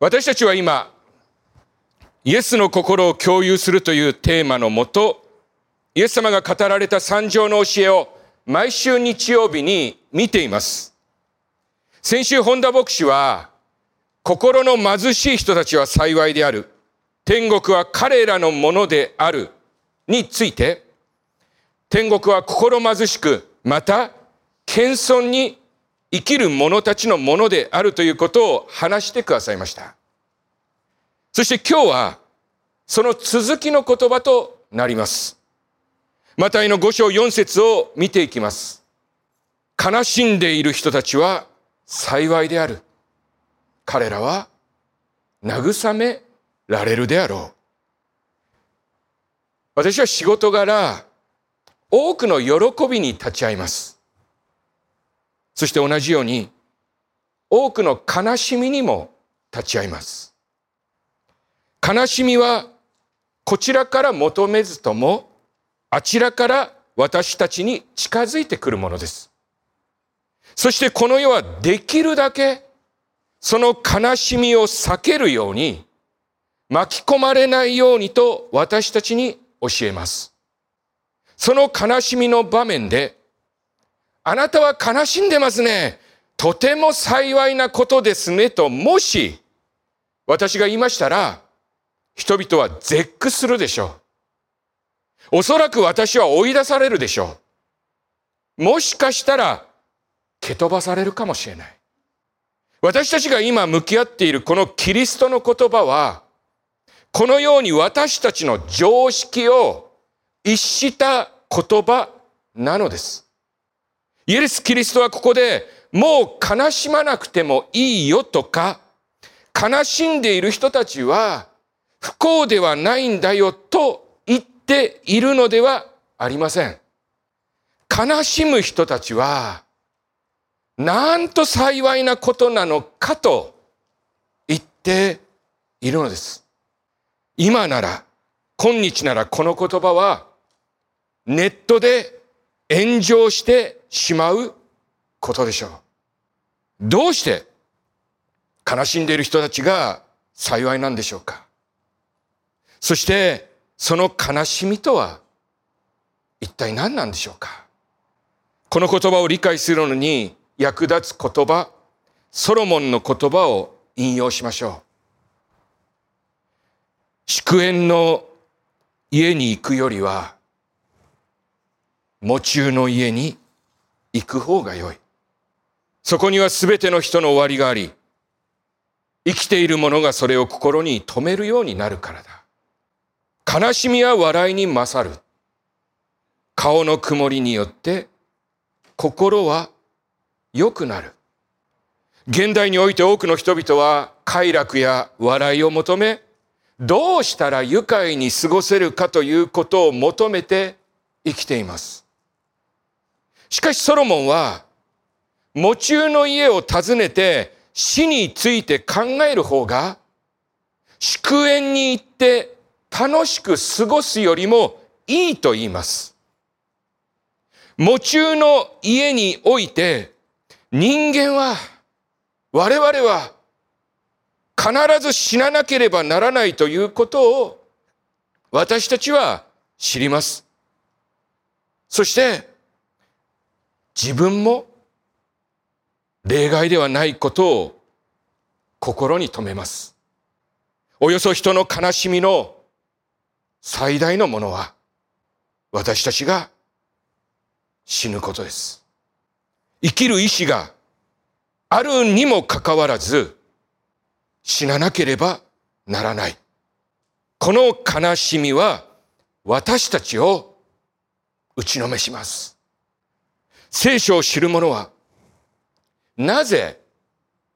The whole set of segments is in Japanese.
私たちは今、イエスの心を共有するというテーマのもと、イエス様が語られた三条の教えを毎週日曜日に見ています。先週本田牧師は、心の貧しい人たちは幸いである。天国は彼らのものである。について、天国は心貧しく、また、謙遜に生きる者たちのものであるということを話してくださいました。そして今日は、その続きの言葉となります。マタイの五章四節を見ていきます。悲しんでいる人たちは幸いである。彼らは慰められるであろう。私は仕事柄、多くの喜びに立ち会います。そして同じように、多くの悲しみにも立ち会います。悲しみは、こちらから求めずとも、あちらから私たちに近づいてくるものです。そしてこの世はできるだけ、その悲しみを避けるように、巻き込まれないようにと私たちに教えます。その悲しみの場面で、あなたは悲しんでますね。とても幸いなことですね。と、もし、私が言いましたら、人々は絶句するでしょう。おそらく私は追い出されるでしょう。もしかしたら、蹴飛ばされるかもしれない。私たちが今向き合っているこのキリストの言葉は、このように私たちの常識を逸した言葉なのです。イエス・キリストはここでもう悲しまなくてもいいよとか、悲しんでいる人たちは不幸ではないんだよと言っているのではありません。悲しむ人たちは、なんと幸いなことなのかと言っているのです。今なら、今日ならこの言葉は、ネットで炎上してしまうことでしょう。どうして悲しんでいる人たちが幸いなんでしょうかそしてその悲しみとは一体何なんでしょうかこの言葉を理解するのに役立つ言葉、ソロモンの言葉を引用しましょう。祝宴の家に行くよりは、喪中の家に行く方が良い。そこにはすべての人の終わりがあり、生きている者がそれを心に留めるようになるからだ。悲しみは笑いに勝る。顔の曇りによって心は良くなる。現代において多くの人々は快楽や笑いを求め、どうしたら愉快に過ごせるかということを求めて生きています。しかしソロモンは、喪中の家を訪ねて死について考える方が、祝宴に行って楽しく過ごすよりもいいと言います。喪中の家において人間は、我々は必ず死ななければならないということを私たちは知ります。そして自分も例外ではないことを心に留めます。およそ人の悲しみの最大のものは私たちが死ぬことです。生きる意志があるにもかかわらず死ななければならない。この悲しみは私たちを打ちのめします。聖書を知る者は、なぜ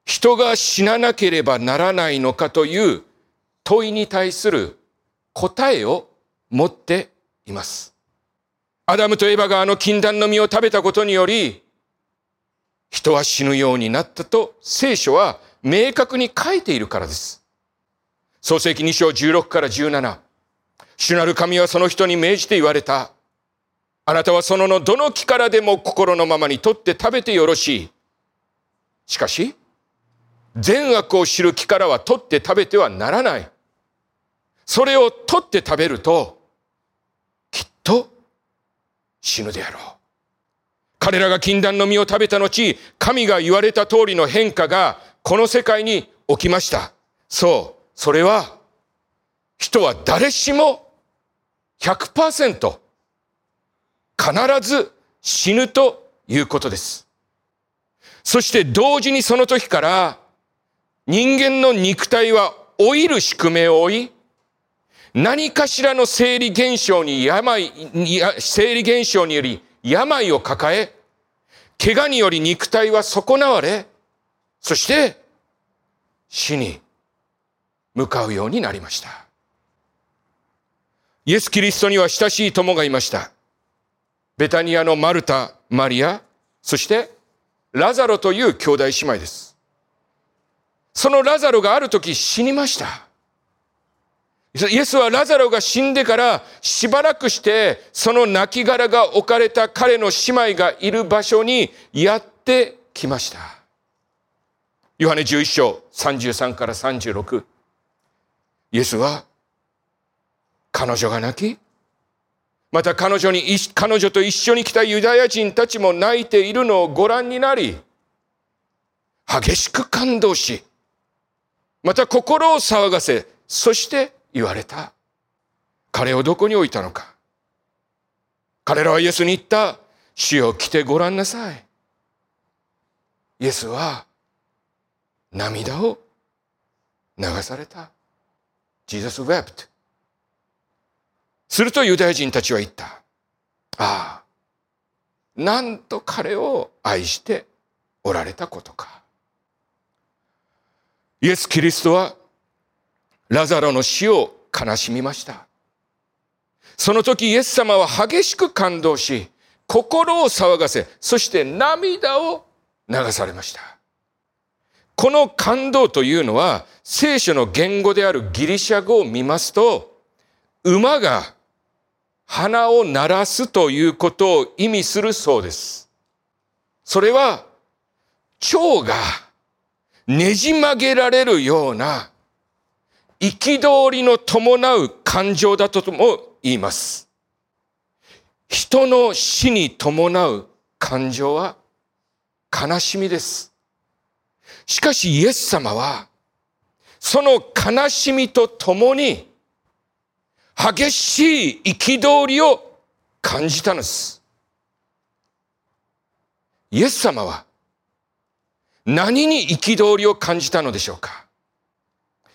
人が死ななければならないのかという問いに対する答えを持っています。アダムとエバがあの禁断の実を食べたことにより、人は死ぬようになったと聖書は明確に書いているからです。創世記2章16から17。主なる神はその人に命じて言われた。あなたはそののどの木からでも心のままに取って食べてよろしい。しかし、善悪を知る木からは取って食べてはならない。それを取って食べると、きっと死ぬであろう。彼らが禁断の実を食べた後、神が言われた通りの変化がこの世界に起きました。そう、それは、人は誰しも100%必ず死ぬということです。そして同時にその時から人間の肉体は老いる宿命を負い、何かしらの生理現象に病、生理現象により病を抱え、怪我により肉体は損なわれ、そして死に向かうようになりました。イエス・キリストには親しい友がいました。ベタニアのマルタ、マリア、そしてラザロという兄弟姉妹です。そのラザロがある時死にました。イエスはラザロが死んでからしばらくしてその亡骸が置かれた彼の姉妹がいる場所にやってきました。ヨハネ11章33から36。イエスは彼女が泣き、また彼女に、彼女と一緒に来たユダヤ人たちも泣いているのをご覧になり、激しく感動し、また心を騒がせ、そして言われた。彼をどこに置いたのか。彼らはイエスに言った。死を来てごらんなさい。イエスは涙を流された。Jesus wept. するとユダヤ人たちは言った。ああ、なんと彼を愛しておられたことか。イエス・キリストはラザロの死を悲しみました。その時イエス様は激しく感動し、心を騒がせ、そして涙を流されました。この感動というのは聖書の言語であるギリシャ語を見ますと、馬が鼻を鳴らすということを意味するそうです。それは、蝶がねじ曲げられるような憤りの伴う感情だとも言います。人の死に伴う感情は悲しみです。しかしイエス様は、その悲しみとともに、激しい憤りを感じたのです。イエス様は、何に憤りを感じたのでしょうか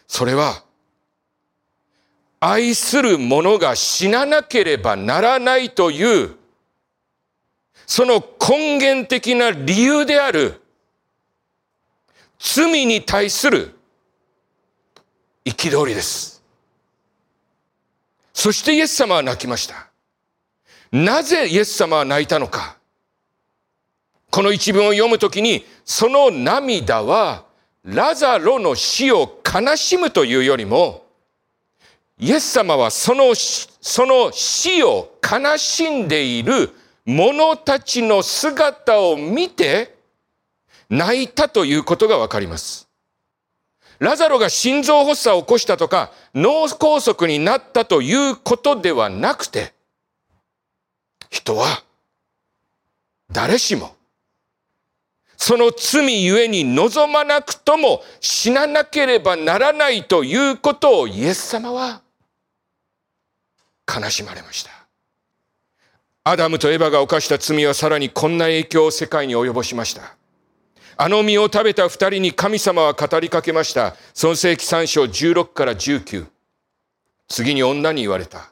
それは、愛する者が死ななければならないという、その根源的な理由である、罪に対する憤りです。そしてイエス様は泣きました。なぜイエス様は泣いたのか。この一文を読むときに、その涙は、ラザロの死を悲しむというよりも、イエス様はその、その死を悲しんでいる者たちの姿を見て、泣いたということがわかります。ラザロが心臓発作を起こしたとか、脳梗塞になったということではなくて、人は誰しもその罪ゆえに望まなくとも死ななければならないということをイエス様は悲しまれました。アダムとエバが犯した罪はさらにこんな影響を世界に及ぼしました。あの実を食べた二人に神様は語りかけました。創世記三章16から19。次に女に言われた。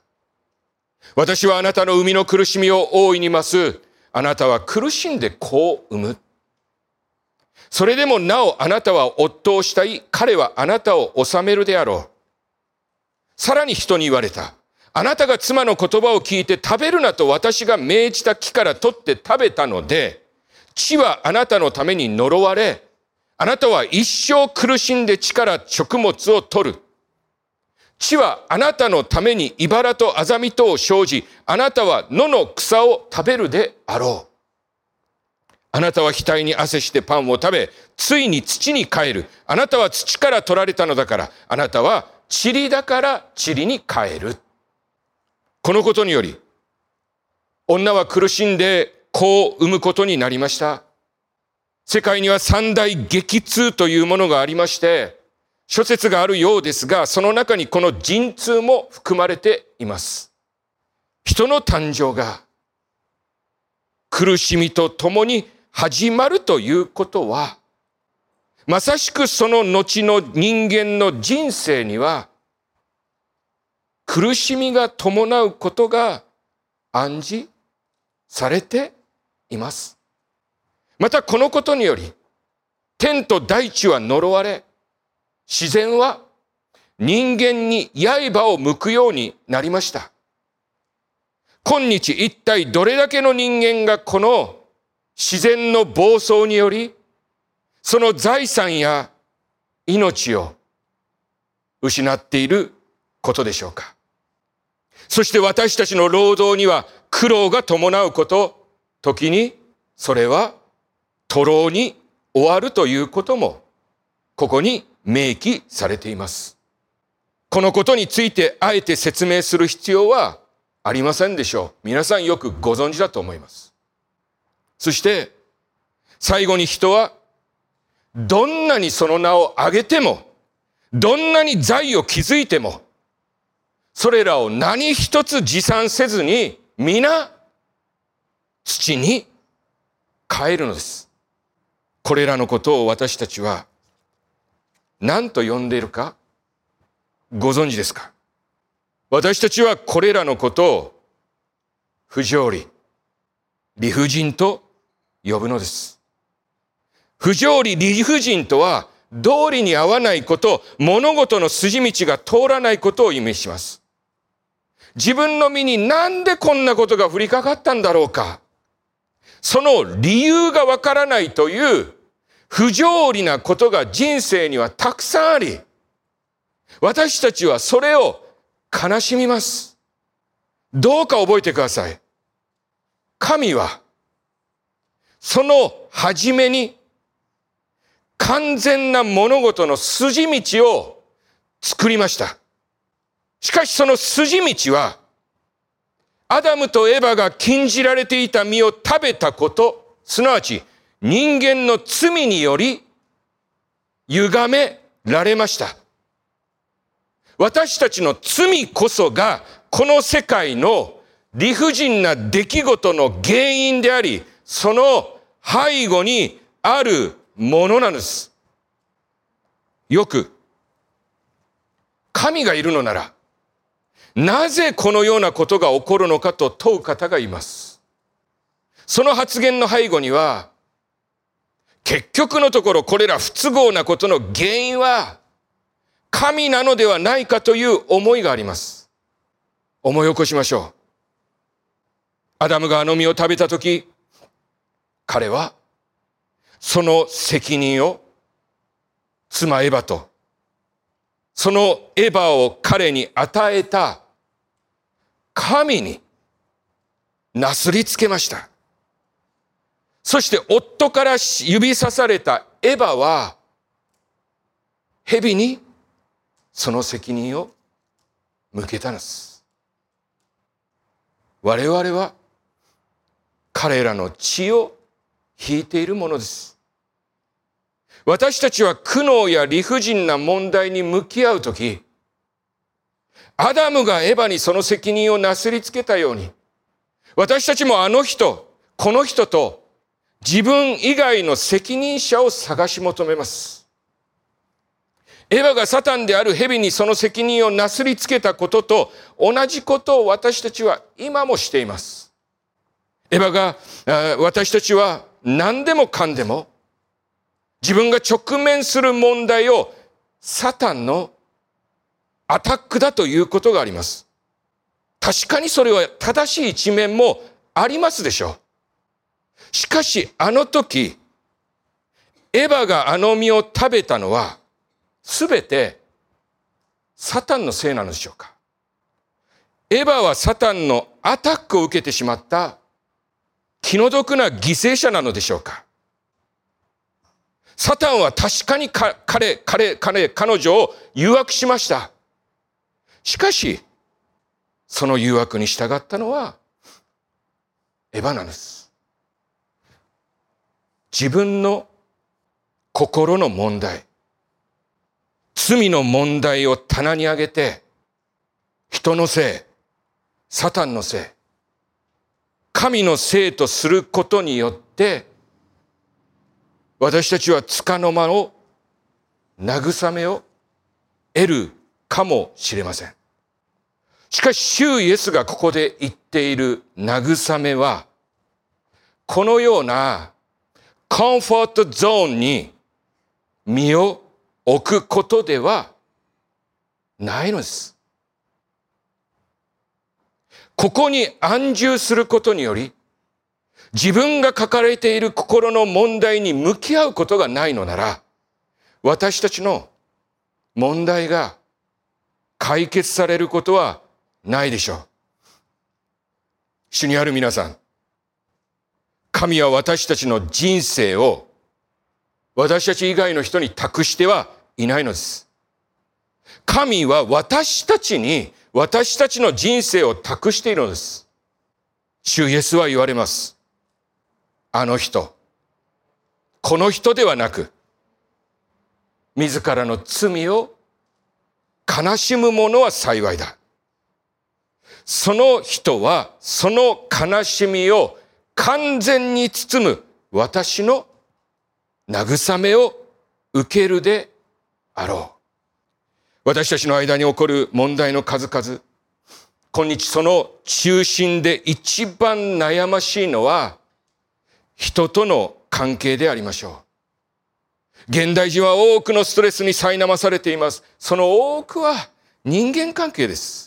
私はあなたの生みの苦しみを大いに増す。あなたは苦しんで子を産む。それでもなおあなたは夫をしたい。彼はあなたを治めるであろう。さらに人に言われた。あなたが妻の言葉を聞いて食べるなと私が命じた木から取って食べたので、地はあなたのために呪われ、あなたは一生苦しんで地から食物を取る。地はあなたのために茨とアザミとを生じ、あなたは野の草を食べるであろう。あなたは額に汗してパンを食べ、ついに土に帰る。あなたは土から取られたのだから、あなたは塵だから塵に帰る。このことにより、女は苦しんで子を産むことになりました。世界には三大激痛というものがありまして、諸説があるようですが、その中にこの陣痛も含まれています。人の誕生が苦しみとともに始まるということは、まさしくその後の人間の人生には、苦しみが伴うことが暗示されています。またこのことにより、天と大地は呪われ、自然は人間に刃を向くようになりました。今日一体どれだけの人間がこの自然の暴走により、その財産や命を失っていることでしょうか。そして私たちの労働には苦労が伴うこと、時にそれは徒労に終わるということも、ここに明記されています。このことについてあえて説明する必要はありませんでしょう。皆さんよくご存知だと思います。そして、最後に人は、どんなにその名を挙げても、どんなに財を築いても、それらを何一つ持参せずに、皆、土に帰るのです。これらのことを私たちは、何と呼んでいるか、ご存知ですか？私たちはこれらのことを不条理、理不尽と呼ぶのです。不条理、理不尽とは、道理に合わないこと、物事の筋道が通らないことを意味します。自分の身になんでこんなことが降りかかったんだろうか？その理由がわからないという不条理なことが人生にはたくさんあり、私たちはそれを悲しみます。どうか覚えてください。神は、その初めに完全な物事の筋道を作りました。しかしその筋道は、アダムとエバが禁じられていた実を食べたこと、すなわち人間の罪により歪められました。私たちの罪こそがこの世界の理不尽な出来事の原因であり、その背後にあるものなんです。よく、神がいるのなら、なぜこのようなことが起こるのかと問う方がいます。その発言の背後には、結局のところこれら不都合なことの原因は、神なのではないかという思いがあります。思い起こしましょう。アダムがあの実を食べたとき、彼はその責任を妻エヴァと、そのエヴァを彼に与えた神になすりつけました。そして夫から指さされたエヴァは、蛇にその責任を向けたのです。我々は彼らの血を引いているものです。私たちは苦悩や理不尽な問題に向き合うとき、アダムがエヴァにその責任をなすりつけたように、私たちもあの人、この人と自分以外の責任者を探し求めます。エヴァがサタンである蛇にその責任をなすりつけたことと同じことを私たちは今もしています。エヴァが私たちは何でもかんでも自分が直面する問題をサタンのアタックだということがあります。確かにそれは正しい一面もありますでしょう。しかしあの時、エヴァがあの実を食べたのはすべてサタンのせいなのでしょうかエヴァはサタンのアタックを受けてしまった気の毒な犠牲者なのでしょうかサタンは確かに彼、彼、彼、彼女を誘惑しました。しかし、その誘惑に従ったのは、エヴァなんです。自分の心の問題、罪の問題を棚に上げて、人のせい、サタンのせい、神のせいとすることによって、私たちは束の間を、慰めを得るかもしれません。しかし、主イエスがここで言っている慰めは、このようなコンフォートゾーンに身を置くことではないのです。ここに安住することにより、自分が書かれている心の問題に向き合うことがないのなら、私たちの問題が解決されることはないでしょう。主にある皆さん、神は私たちの人生を私たち以外の人に託してはいないのです。神は私たちに私たちの人生を託しているのです。主イエスは言われます。あの人、この人ではなく、自らの罪を悲しむ者は幸いだ。その人はその悲しみを完全に包む私の慰めを受けるであろう。私たちの間に起こる問題の数々、今日その中心で一番悩ましいのは、人との関係でありましょう。現代人は多くのストレスに苛まされています。その多くは人間関係です。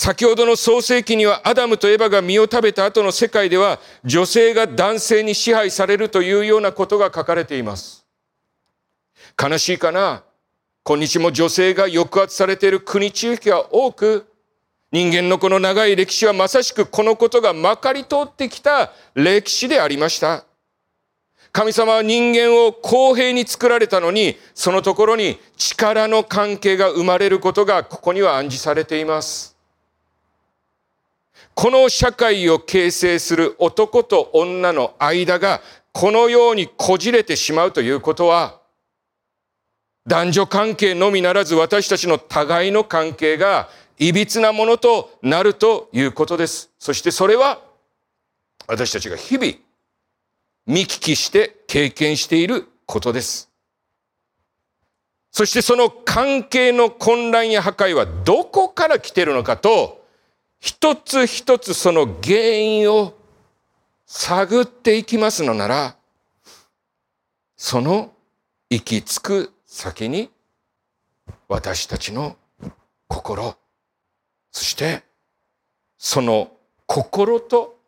先ほどの創世記にはアダムとエヴァが実を食べた後の世界では女性が男性に支配されるというようなことが書かれています。悲しいかな？今日も女性が抑圧されている国地域が多く人間のこの長い歴史はまさしくこのことがまかり通ってきた歴史でありました。神様は人間を公平に作られたのに、そのところに力の関係が生まれることがここには暗示されています。この社会を形成する男と女の間がこのようにこじれてしまうということは、男女関係のみならず私たちの互いの関係が歪なものとなるということです。そしてそれは私たちが日々見聞きして経験していることです。そしてその関係の混乱や破壊はどこから来てるのかと一つ一つその原因を探っていきますのなら、その行き着く先に私たちの心、そしてその心と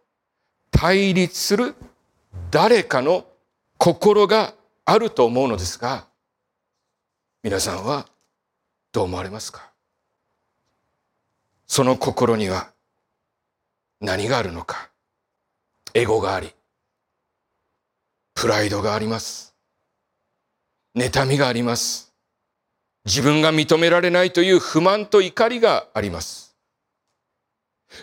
対立する誰かの心があると思うのですが、皆さんはどう思われますか？その心には何があるのか？エゴがあり、プライドがあります。妬みがあります。自分が認められないという不満と怒りがあります。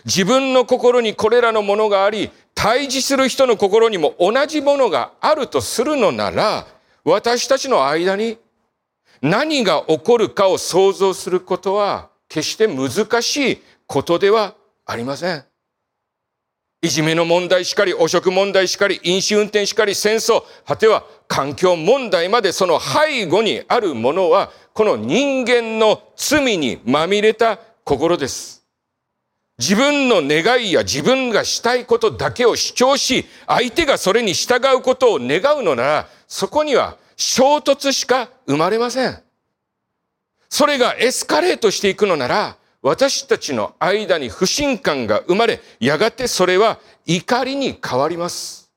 自分の心にこれらのものがあり、対峙する人の心にも同じものがあるとするのなら、私たちの間に何が起こるかを想像することは決して難しいことではありません。いじめの問題しかり、汚職問題しかり、飲酒運転しかり、戦争、果ては環境問題までその背後にあるものは、この人間の罪にまみれた心です。自分の願いや自分がしたいことだけを主張し、相手がそれに従うことを願うのなら、そこには衝突しか生まれません。それがエスカレートしていくのなら、私たちの間に不信感が生まれ、やがてそれは怒りに変わります。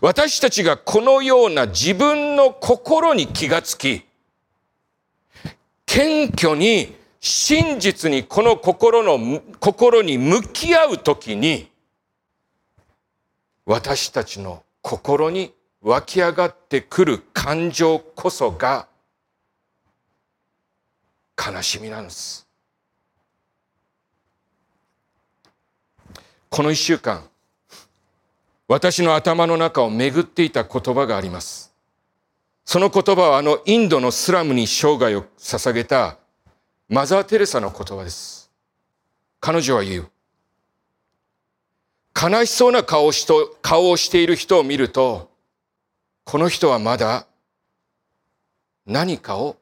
私たちがこのような自分の心に気がつき、謙虚に真実にこの心の、心に向き合うときに、私たちの心に湧き上がってくる感情こそが悲しみなんです。この一週間、私の頭の中を巡っていた言葉があります。その言葉はあのインドのスラムに生涯を捧げたマザー・テレサの言葉です。彼女は言う。悲しそうな顔をしと顔をしている人を見ると、この人はまだ何かを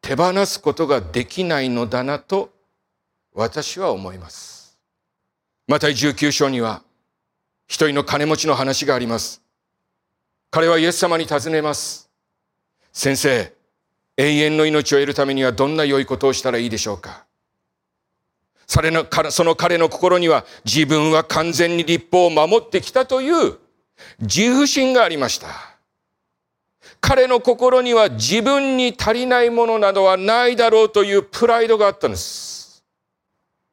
手放すことができないのだなと私は思います。また19章には一人の金持ちの話があります。彼はイエス様に尋ねます。先生、永遠の命を得るためにはどんな良いことをしたらいいでしょうかその彼の心には自分は完全に立法を守ってきたという自負心がありました。彼の心には自分に足りないものなどはないだろうというプライドがあったんです。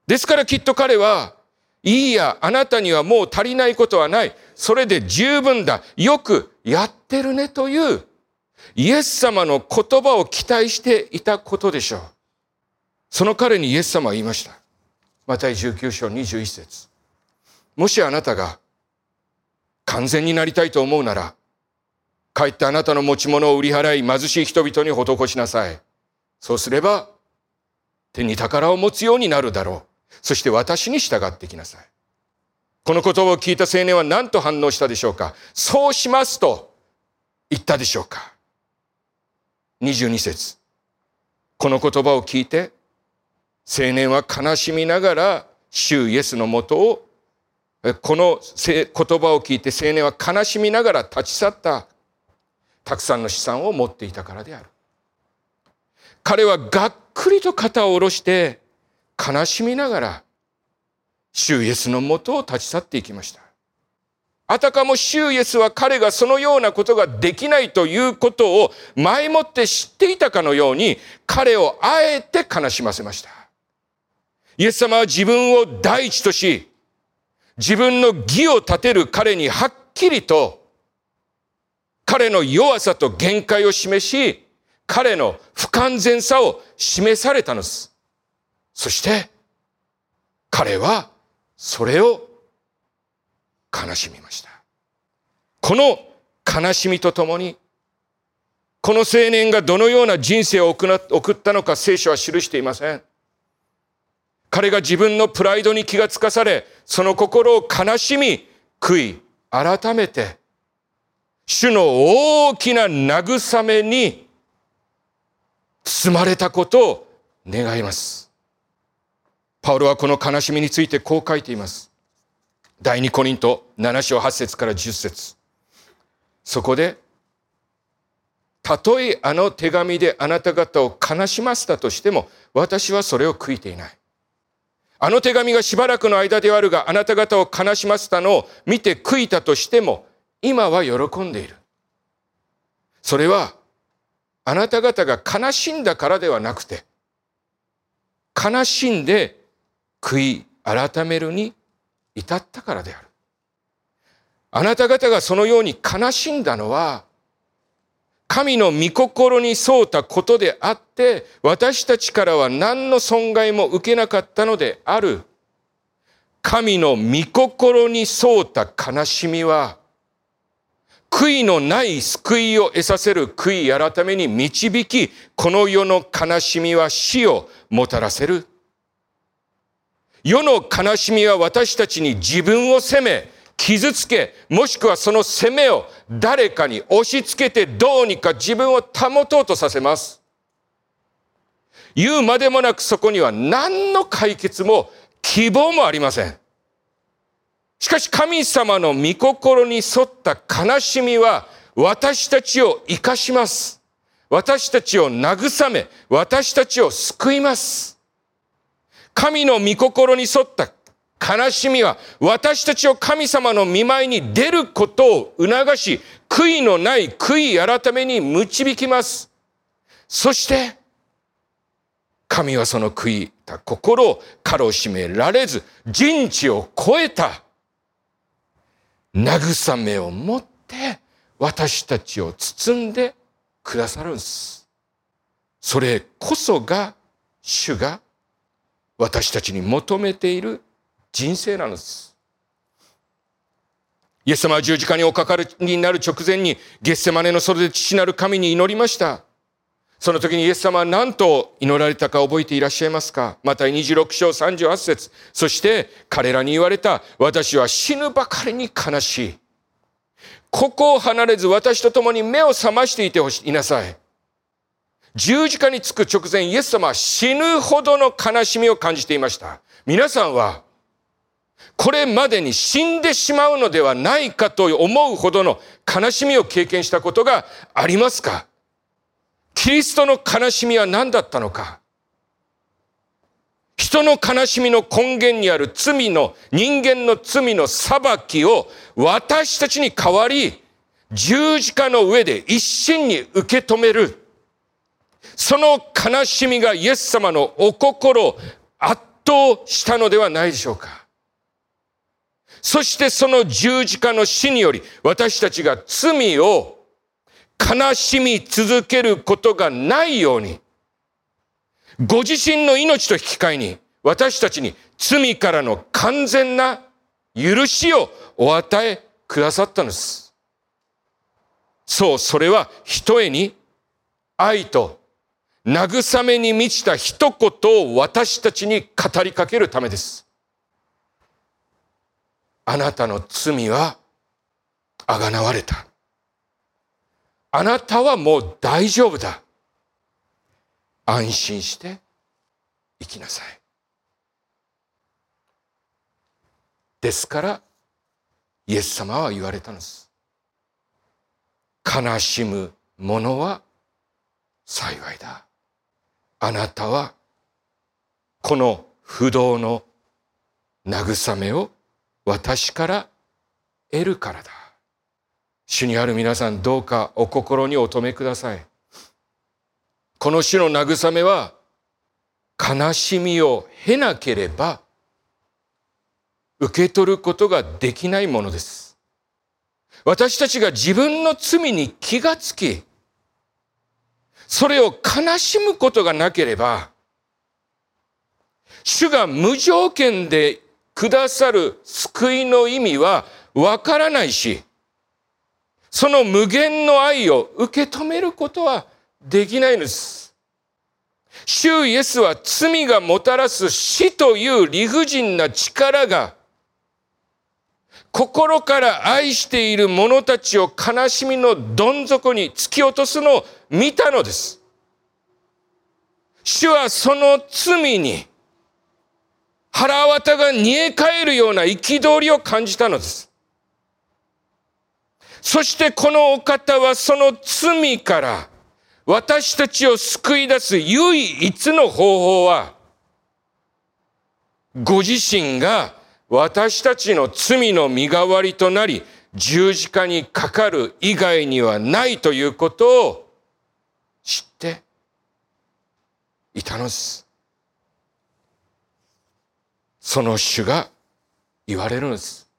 ですからきっと彼は、いいや、あなたにはもう足りないことはない。それで十分だ。よくやってるねというイエス様の言葉を期待していたことでしょう。その彼にイエス様は言いました。マタイ19章21節もしあなたが完全になりたいと思うなら、帰ってあなたの持ち物を売り払い貧しい人々に施しなさい。そうすれば、手に宝を持つようになるだろう。そして私に従ってきなさい。この言葉を聞いた青年は何と反応したでしょうか？そうしますと言ったでしょうか？22節この言葉を聞いて青年は悲しみながら主イエスのもとをこの言葉を聞いて青年は悲しみながら立ち去ったたくさんの資産を持っていたからである彼はがっくりと肩を下ろして悲しみながら主イエスのもとを立ち去っていきましたあたかも主イエスは彼がそのようなことができないということを前もって知っていたかのように彼をあえて悲しませました。イエス様は自分を第一とし、自分の義を立てる彼にはっきりと彼の弱さと限界を示し、彼の不完全さを示されたのです。そして彼はそれを悲しみました。この悲しみとともに、この青年がどのような人生を送ったのか聖書は記していません。彼が自分のプライドに気がつかされ、その心を悲しみ、悔い、改めて、主の大きな慰めに包まれたことを願います。パウロはこの悲しみについてこう書いています。第二コリント7章8節から10節そこで、たとえあの手紙であなた方を悲しませたとしても、私はそれを悔いていない。あの手紙がしばらくの間ではあるが、あなた方を悲しませたのを見て悔いたとしても、今は喜んでいる。それは、あなた方が悲しんだからではなくて、悲しんで悔い改めるに至ったからである。あなた方がそのように悲しんだのは、神の御心に沿ったことであって、私たちからは何の損害も受けなかったのである。神の御心に沿った悲しみは、悔いのない救いを得させる悔い改めに導き、この世の悲しみは死をもたらせる。世の悲しみは私たちに自分を責め、傷つけ、もしくはその責めを誰かに押し付けてどうにか自分を保とうとさせます。言うまでもなくそこには何の解決も希望もありません。しかし神様の御心に沿った悲しみは私たちを生かします。私たちを慰め、私たちを救います。神の御心に沿った悲しみは私たちを神様の見舞いに出ることを促し、悔いのない悔い改めに導きます。そして、神はその悔いた心をかろしめられず、人知を超えた慰めを持って私たちを包んでくださるんです。それこそが主が私たちに求めている人生なんです。イエス様は十字架におかかりになる直前にゲッセマネの袖で父なる神に祈りました。その時にイエス様は何と祈られたか覚えていらっしゃいますか？また26章38節そして彼らに言われた私は死ぬばかりに悲しい。ここを離れず私と共に目を覚ましていてほしいなさい。十字架につく直前、イエス様は死ぬほどの悲しみを感じていました。皆さんは、これまでに死んでしまうのではないかと思うほどの悲しみを経験したことがありますか？キリストの悲しみは何だったのか？人の悲しみの根源にある罪の、人間の罪の裁きを私たちに代わり、十字架の上で一心に受け止める。その悲しみがイエス様のお心を圧倒したのではないでしょうか。そしてその十字架の死により私たちが罪を悲しみ続けることがないようにご自身の命と引き換えに私たちに罪からの完全な許しをお与えくださったのです。そう、それは一重に愛と慰めに満ちた一言を私たちに語りかけるためです。あなたの罪はあがなわれた。あなたはもう大丈夫だ。安心して生きなさい。ですからイエス様は言われたんです。悲しむ者は幸いだ。あなたはこの不動の慰めを私から得るからだ。主にある皆さんどうかお心にお留めください。この主の慰めは悲しみを経なければ受け取ることができないものです。私たちが自分の罪に気がつき、それを悲しむことがなければ、主が無条件でくださる救いの意味はわからないし、その無限の愛を受け止めることはできないのです。主イエスは罪がもたらす死という理不尽な力が心から愛している者たちを悲しみのどん底に突き落とすのを見たのです。主はその罪に腹渡が煮え返るような憤りを感じたのです。そしてこのお方はその罪から私たちを救い出す唯一の方法は、ご自身が私たちの罪の身代わりとなり、十字架にかかる以外にはないということを知っていたのです。その主が言われるのです。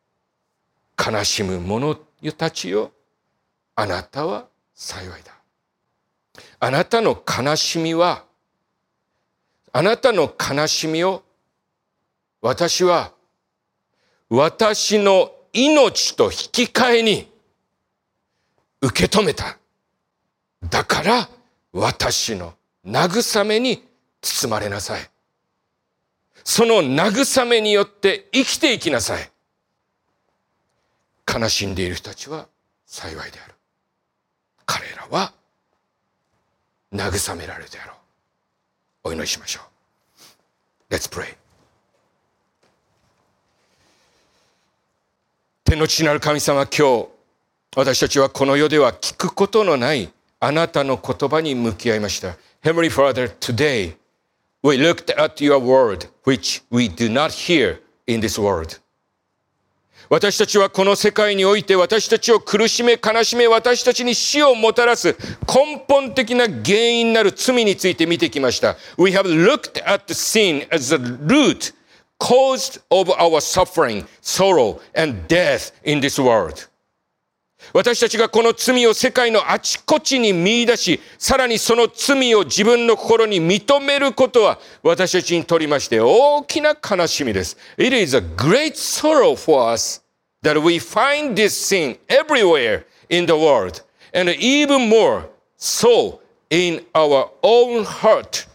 悲しむ者たちよ、あなたは幸いだ。あなたの悲しみは、あなたの悲しみを私は私の命と引き換えに受け止めた。だから私の慰めに包まれなさい。その慰めによって生きていきなさい。悲しんでいる人たちは幸いである。彼らは慰められるであろう。お祈りしましょう。Let's pray. 天の父なる神様今日私たちはこの世では聞くことのないあなたの言葉に向き合いました。Heavenly Father, today we looked at your word which we do not hear in this world. 私たちはこの世界において私たちを苦しめ悲しめ私たちに死をもたらす根本的な原因なる罪について見てきました。We have looked at the sin as the root caused of our suffering, sorrow and death in this world. 私たちがこの罪を世界のあちこちに見出し、さらにその罪を自分の心に認めることは、私たちにとりまして大きな悲しみです。It is a great sorrow for us that we find this sin everywhere in the world, and even more so in our own heart.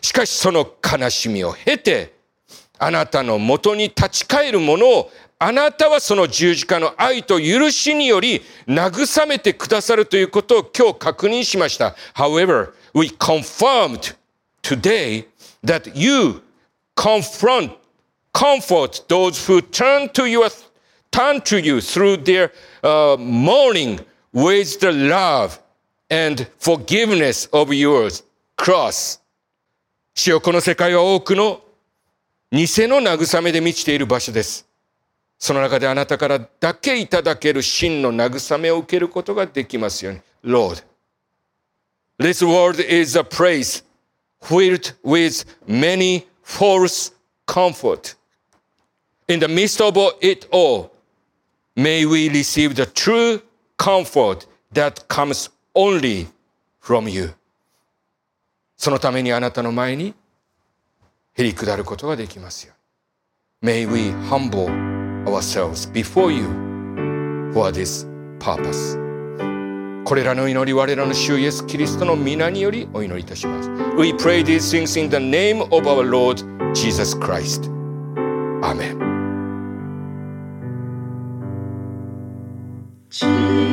しかしその悲しみを経て、あなたのもとに立ち返るものをあなたはその十字架の愛と許しにより慰めてくださるということを今日確認しました。However, we confirmed today that you confront, comfort those who turn to you, turn to you through their uh, mourning with the love and forgiveness of your cross. 主よこの世界は多くの偽の慰めで満ちている場所です。その中であなたからだけいただける真の慰めを受けることができますように。Lord, this world is a place filled with many false comfort. In the midst of it all, may we receive the true comfort that comes only from you. そのためにあなたの前にへり下ることができますように。May we humble ourselves before you for this purpose. これらの祈り我らの主イエス・キリストの皆によりお祈りいたします。We pray these things in the name of our Lord Jesus Christ. Amen.仰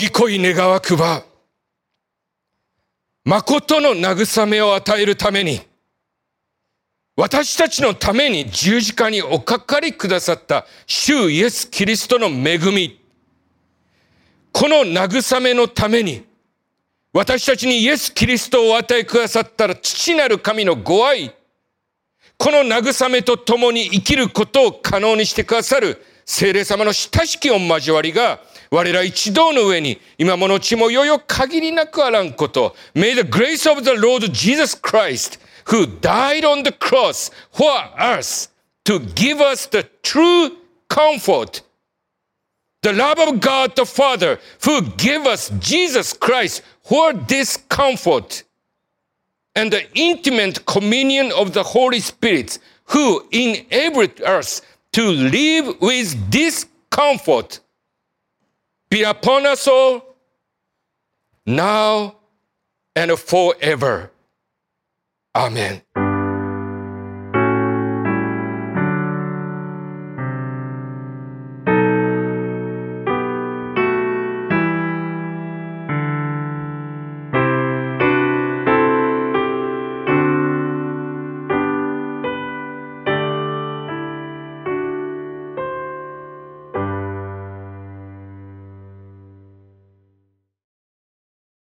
ぎ恋願わくば、誠の慰めを与えるために、私たちのために十字架におかかりくださった主イエス・キリストの恵み、この慰めのために、私たちにイエス・キリストをお与えくださったら父なる神のご愛、この慰めと共に生きることを可能にしてくださる聖霊様の親しき御交わりが我ら一同の上に今ものちもよよ限りなくあらんこと。May the grace of the Lord Jesus Christ, who died on the cross for us, to give us the true comfort, the love of God the Father, who gave us Jesus Christ for this comfort, and the intimate communion of the Holy Spirit, who enabled us to live with this comfort be upon us all, now and forever. Amen.